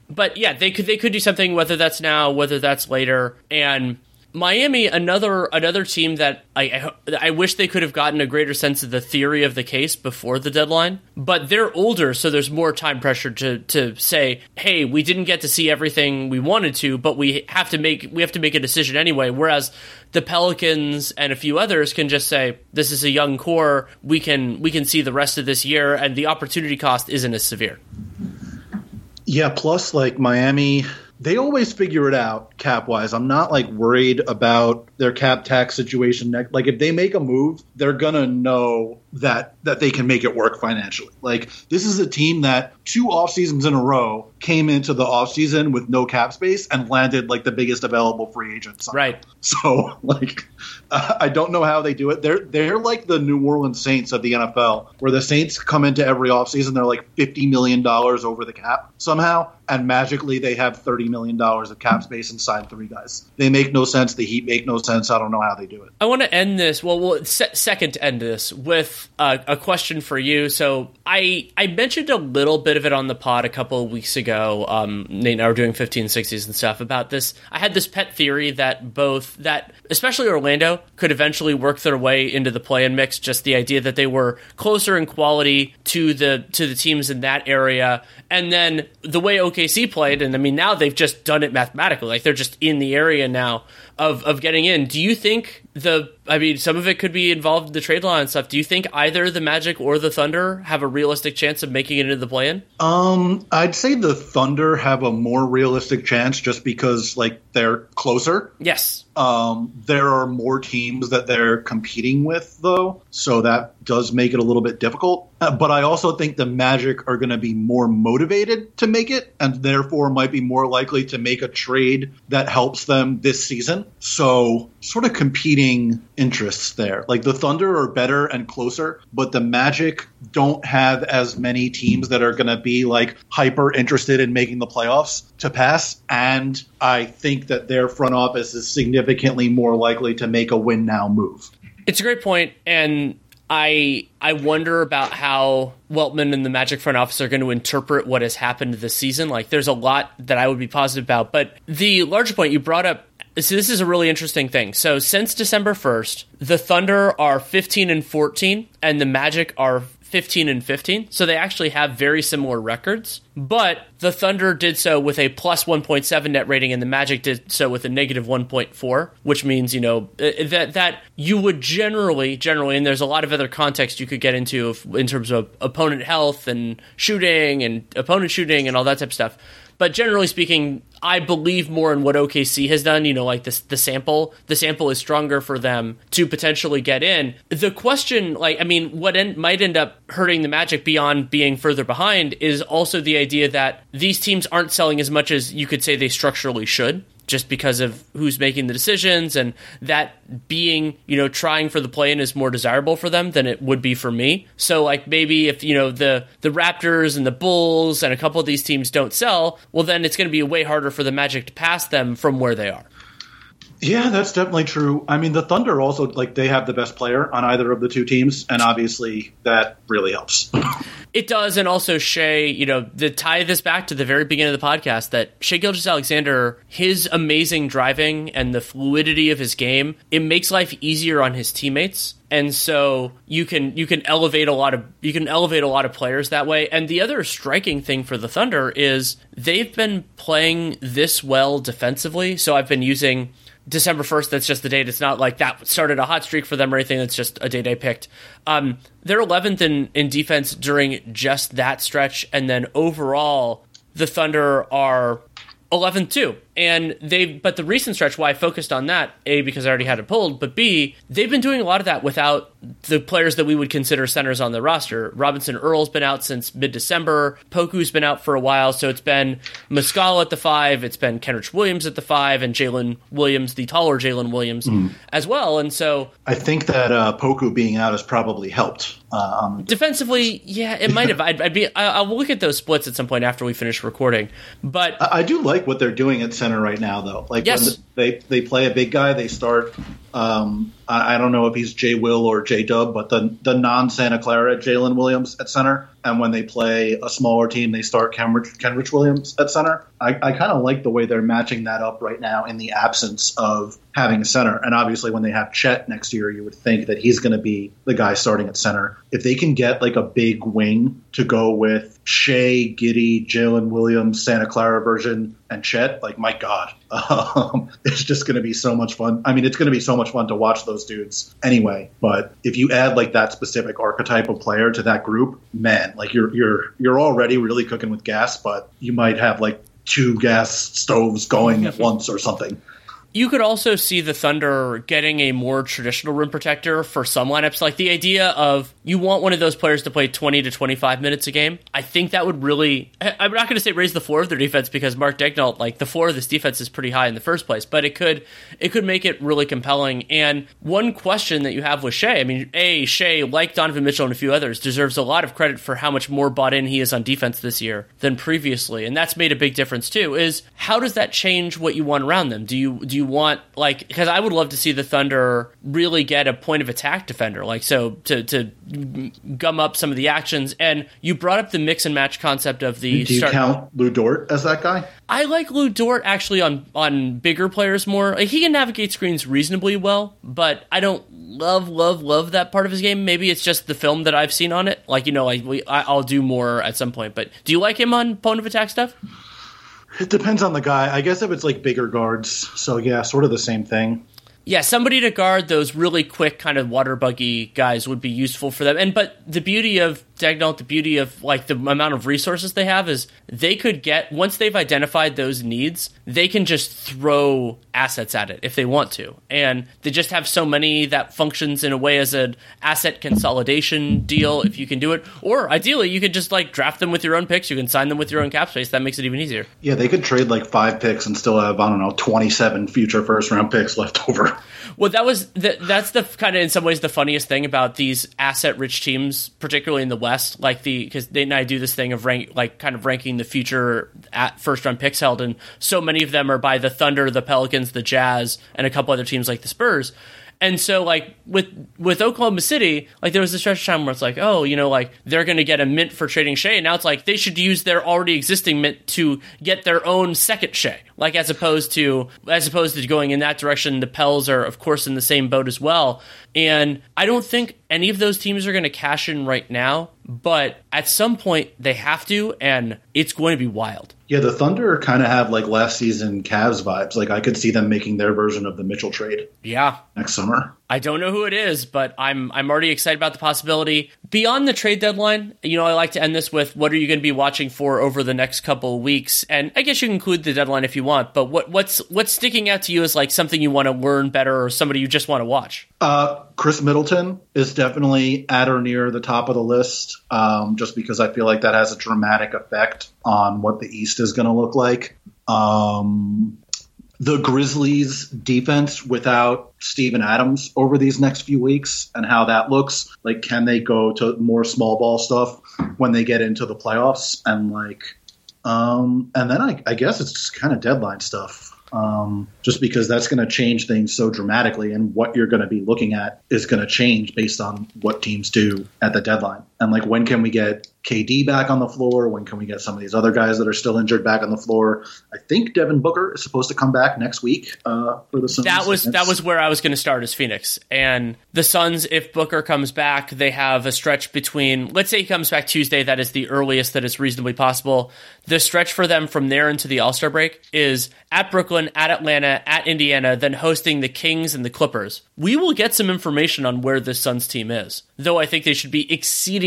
but yeah, they could they could do something whether that's now, whether that's later, and Miami, another another team that I, I, wish they could have gotten a greater sense of the theory of the case before the deadline. But they're older, so there's more time pressure to to say, hey, we didn't get to see everything we wanted to, but we have to make we have to make a decision anyway. Whereas the Pelicans and a few others can just say, this is a young core, we can we can see the rest of this year, and the opportunity cost isn't as severe. Yeah, plus like Miami, they always figure it out cap wise. I'm not like worried about their cap tax situation. Like if they make a move, they're gonna know that that they can make it work financially. Like this is a team that two off seasons in a row came into the off season with no cap space and landed like the biggest available free agent. Right. So like uh, I don't know how they do it. They're they're like the New Orleans Saints of the NFL, where the Saints come into every off season, they're like fifty million dollars over the cap somehow, and magically they have thirty million dollars of cap space and sign three guys. They make no sense. The Heat make no sense. I don't know how they do it. I want to end this. Well, well, se- second to end this with uh, a question for you. So I I mentioned a little bit of it on the pod a couple of weeks ago. Um, Nate and I were doing 1560s and stuff about this. I had this pet theory that both that especially Orlando could eventually work their way into the play and mix. Just the idea that they were closer in quality to the to the teams in that area, and then the way OKC played, and I mean now they've just done it mathematically. Like they're just in the area now of of getting in. Do you think the I mean some of it could be involved in the trade line and stuff. Do you think either the Magic or the Thunder have a realistic chance of making it into the play-in? Um, I'd say the Thunder have a more realistic chance just because like they're closer. Yes. Um, there are more teams that they're competing with though, so that does make it a little bit difficult. Uh, but I also think the Magic are going to be more motivated to make it and therefore might be more likely to make a trade that helps them this season. So sort of competing interests there. Like the Thunder are better and closer, but the Magic don't have as many teams that are going to be like hyper interested in making the playoffs to pass. And I think that their front office is significantly more likely to make a win now move. It's a great point, and I I wonder about how Weltman and the Magic front office are going to interpret what has happened this season. Like, there's a lot that I would be positive about, but the larger point you brought up. So this is a really interesting thing. So since December 1st, the Thunder are 15 and 14 and the Magic are 15 and 15. So they actually have very similar records. But the Thunder did so with a plus 1.7 net rating, and the Magic did so with a negative 1.4, which means you know uh, that that you would generally, generally, and there's a lot of other context you could get into in terms of opponent health and shooting and opponent shooting and all that type of stuff. But generally speaking, I believe more in what OKC has done. You know, like this, the sample, the sample is stronger for them to potentially get in. The question, like, I mean, what en- might end up hurting the Magic beyond being further behind is also the idea that these teams aren't selling as much as you could say they structurally should just because of who's making the decisions and that being, you know, trying for the play in is more desirable for them than it would be for me. So like maybe if, you know, the the Raptors and the Bulls and a couple of these teams don't sell, well then it's going to be way harder for the Magic to pass them from where they are. Yeah, that's definitely true. I mean, the Thunder also like they have the best player on either of the two teams, and obviously that really helps. it does, and also Shai. You know, to tie this back to the very beginning of the podcast, that Shai Gilgeous-Alexander, his amazing driving and the fluidity of his game, it makes life easier on his teammates and so you can you can elevate a lot of you can elevate a lot of players that way and the other striking thing for the thunder is they've been playing this well defensively so i've been using December 1st, that's just the date. It's not like that started a hot streak for them or anything. It's just a date I picked. Um, they're 11th in, in defense during just that stretch. And then overall, the Thunder are 11th too and they but the recent stretch why i focused on that a because i already had it pulled but b they've been doing a lot of that without the players that we would consider centers on the roster. Robinson-Earl's been out since mid-december. Poku's been out for a while so it's been Muscala at the five it's been kenrich williams at the five and jalen williams the taller jalen williams mm. as well and so i think that uh, poku being out has probably helped um, defensively yeah it might have. I'd, I'd be I, will look at those splits at some point after we finish recording but I, I do like what they're doing at center center right now, though. Like yes. when they they play a big guy, they start. Um, I, I, don't know if he's Jay Will or J Dub, but the the non Santa Clara Jalen Williams at center, and when they play a smaller team, they start Kenrich, Kenrich Williams at center. I, I kind of like the way they're matching that up right now in the absence of having a center. And obviously, when they have Chet next year, you would think that he's going to be the guy starting at center. If they can get like a big wing to go with Shai, Giddey, Jalen Williams, Santa Clara version, and Chet, like my God, um, it's just going to be so much fun. I mean, it's going to be so much fun to watch those dudes anyway. But if you add like that specific archetype of player to that group, man, like you're you're you're already really cooking with gas, but you might have like two gas stoves going at once or something. You could also see the Thunder getting a more traditional rim protector for some lineups. Like the idea of you want one of those players to play 20 to 25 minutes a game. I think that would really, I'm not going to say raise the floor of their defense because Mark Daigneault, like the floor of this defense is pretty high in the first place, but it could, it could make it really compelling. And one question that you have with Shai, I mean, A, Shai, like Donovan Mitchell and a few others, deserves a lot of credit for how much more bought in he is on defense this year than previously. And that's made a big difference too, is how does that change what you want around them? Do you, do you want like because I would love to see the Thunder really get a point of attack defender, like so to to gum up some of the actions. And you brought up the mix and match concept of the. Do you start- count Lu Dort as that guy? I like Lu Dort actually on on bigger players more. Like, he can navigate screens reasonably well, but I don't love love love that part of his game. Maybe it's just the film that I've seen on it. Like you know, like we, I, I'll do more at some point. But do you like him on point of attack stuff? It depends on the guy. I guess if it's like bigger guards, so yeah, sort of the same thing. Yeah, somebody to guard those really quick kind of water buggy guys would be useful for them. And but the beauty of The beauty of like the amount of resources they have is they could get once they've identified those needs, they can just throw assets at it if they want to, and they just have so many that functions in a way as an asset consolidation deal if you can do it. Or ideally, you could just like draft them with your own picks. You can sign them with your own cap space. That makes it even easier. Yeah, they could trade like five picks and still have I don't know twenty seven future first round picks left over. Well, that was the, that's the kind of in some ways the funniest thing about these asset rich teams, particularly in the West. Like the because they and I do this thing of rank like kind of ranking the future at first round picks held, and so many of them are by the Thunder, the Pelicans, the Jazz, and a couple other teams like the Spurs. And so, like with with Oklahoma City, like there was a stretch of time where it's like, oh, you know, like they're going to get a mint for trading Shai, And now it's like they should use their already existing mint to get their own second Shai, Like as opposed to as opposed to going in that direction, the Pels are of course in the same boat as well. And I don't think any of those teams are going to cash in right now, but at some point they have to, and it's going to be wild. Yeah, the Thunder kind of have like last season Cavs vibes. Like I could see them making their version of the Mitchell trade. Yeah, next summer. I don't know who it is, but I'm I'm already excited about the possibility. Beyond the trade deadline, you know, I like to end this with what are you going to be watching for over the next couple of weeks? And I guess you can include the deadline if you want, but what what's what's sticking out to you as like something you want to learn better or somebody you just want to watch? Uh, Khris Middleton is definitely at or near the top of the list, um, just because I feel like that has a dramatic effect on what the East is going to look like. Um, the Grizzlies defense without Steven Adams over these next few weeks and how that looks. Like, can they go to more small ball stuff when they get into the playoffs? And like, um, and then I, I guess it's just kind of deadline stuff um, just because that's going to change things so dramatically, and what you're going to be looking at is going to change based on what teams do at the deadline. And like, when can we get KD back on the floor? When can we get some of these other guys that are still injured back on the floor? I think Devin Booker is supposed to come back next week uh, for the Suns. That was that was where I was going to start as Phoenix and the Suns. If Booker comes back, they have a stretch between. Let's say he comes back Tuesday. That is the earliest that is reasonably possible. The stretch for them from there into the All Star break is at Brooklyn, at Atlanta, at Indiana, then hosting the Kings and the Clippers. We will get some information on where this Suns team is, though I think they should be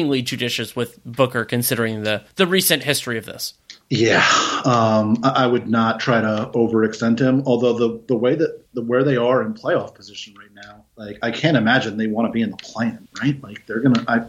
exceedingly judicious with Booker considering the, the recent history of this. Yeah, um, I would not try to overextend him. Although the the way that the where they are in playoff position right now, like I can't imagine they want to be in the plan, right? Like they're gonna. I,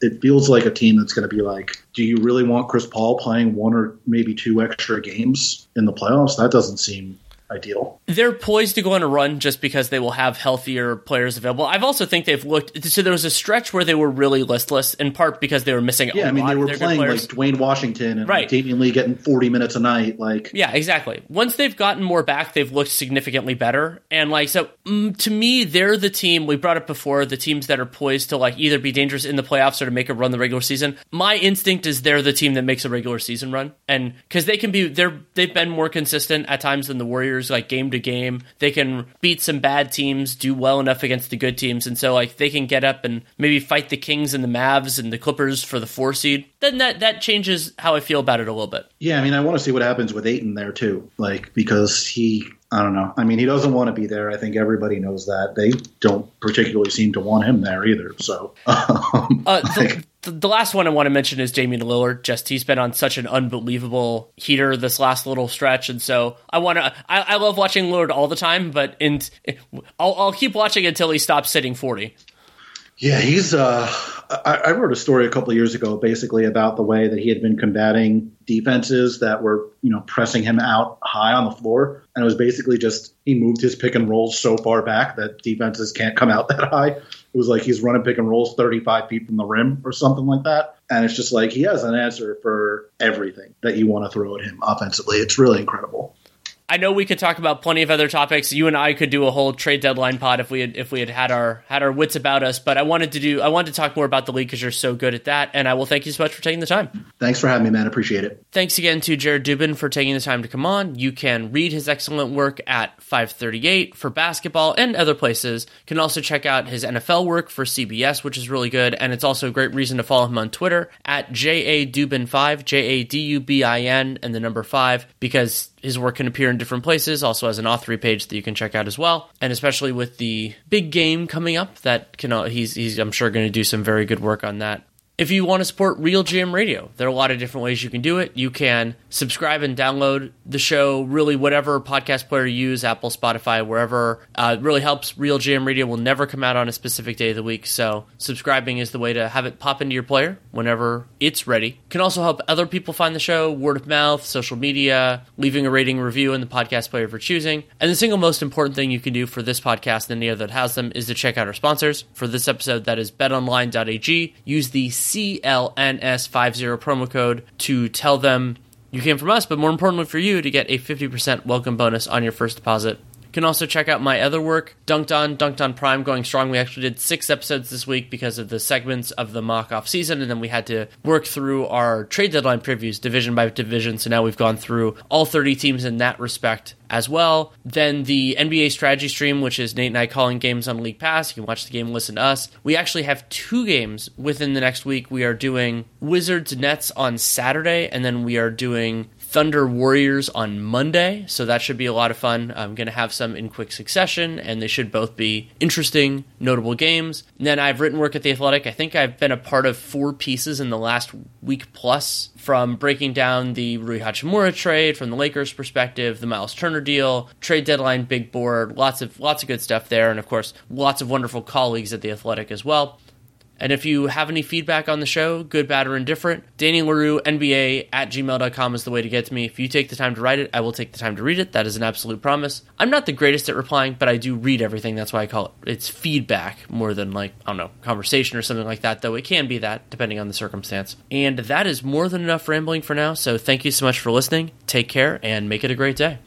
it feels like a team that's gonna be like, do you really want Chris Paul playing one or maybe two extra games in the playoffs? That doesn't seem ideal. They're poised to go on a run just because they will have healthier players available. I've also think they've looked so there was a stretch where they were really listless in part because they were missing. Yeah, I mean they were playing like Duane Washington and right. like Damion Lee getting forty minutes a night. Like yeah, exactly. Once they've gotten more back, they've looked significantly better. And like so, mm, to me, they're the team we brought up before. The teams that are poised to like either be dangerous in the playoffs or to make a run the regular season. My instinct is they're the team that makes a regular season run, and because they can be they're they've been more consistent at times than the Warriors like game to game. They can beat some bad teams, do well enough against the good teams, and so like they can get up and maybe fight the Kings and the Mavs and the Clippers for the four seed. Then that that changes how I feel about it a little bit. Yeah, I mean, I want to see what happens with Ayton there too, like because he I don't know. I mean, he doesn't want to be there. I think everybody knows that. They don't particularly seem to want him there either. So, um, uh, the, the, last one I want to mention is Damian Lillard. Just he's been on such an unbelievable heater this last little stretch, and so I want to. I, I, love watching Lillard all the time, but in, I'll, I'll keep watching until he stops sitting forty. Yeah, he's. Uh, I, I, wrote a story a couple years ago, basically about the way that he had been combating defenses that were, you know, pressing him out high on the floor, and it was basically just he moved his pick and rolls so far back that defenses can't come out that high. It was like he's running pick and rolls 35 feet from the rim or something like that, and it's just like he has an answer for everything that you want to throw at him offensively. It's really incredible. I know we could talk about plenty of other topics. You and I could do a whole trade deadline pod if we had if we had had our had our wits about us. But I wanted to do I wanted to talk more about the league because you're so good at that. And I will thank you so much for taking the time. Thanks for having me, man. Appreciate it. Thanks again to Jared Dubin for taking the time to come on. You can read his excellent work at 538 for basketball and other places. You can also check out his NFL work for CBS, which is really good. And it's also a great reason to follow him on Twitter at JADubin5, J A D U B I N, and the number five, because his work can appear in different places, also has an author page that you can check out as well. And especially with the big game coming up, that can uh, he's he's I'm sure going to do some very good work on that. If you want to support RealGM Radio, there are a lot of different ways you can do it. You can subscribe and download the show, really, whatever podcast player you use, Apple, Spotify, wherever. Uh, it really helps. RealGM Radio will never come out on a specific day of the week, so subscribing is the way to have it pop into your player whenever it's ready. Can also help other people find the show, word of mouth, social media, leaving a rating review in the podcast player for choosing. And the single most important thing you can do for this podcast and any other that has them is to check out our sponsors. For this episode, that is betonline.ag. Use the CLNS50 promo code to tell them you came from us, but more importantly for you to get a 50% welcome bonus on your first deposit. Can also check out my other work, Dunked On, Dunked On Prime, going strong. We actually did six episodes this week because of the segments of the mock off season, and then we had to work through our trade deadline previews division by division. So now we've gone through all 30 teams in that respect as well. Then the NBA strategy stream, which is Nate and I calling games on League Pass. You can watch the game, listen to us. We actually have two games within the next week. We are doing Wizards Nets on Saturday, and then we are doing Thunder Warriors on Monday, so that should be a lot of fun. I'm going to have some in quick succession, and they should both be interesting, notable games. And then I've written work at The Athletic. I think I've been a part of four pieces in the last week plus from breaking down the Rui Hachimura trade from the Lakers perspective, the Myles Turner deal, trade deadline, big board, lots of lots of good stuff there, and of course, lots of wonderful colleagues at The Athletic as well. And if you have any feedback on the show, good, bad, or indifferent, Danny Leroux, NBA at gmail.com is the way to get to me. If you take the time to write it, I will take the time to read it. That is an absolute promise. I'm not the greatest at replying, but I do read everything. That's why I call it it's feedback more than like, I don't know, conversation or something like that, though it can be that depending on the circumstance. And that is more than enough rambling for now. So thank you so much for listening. Take care and make it a great day.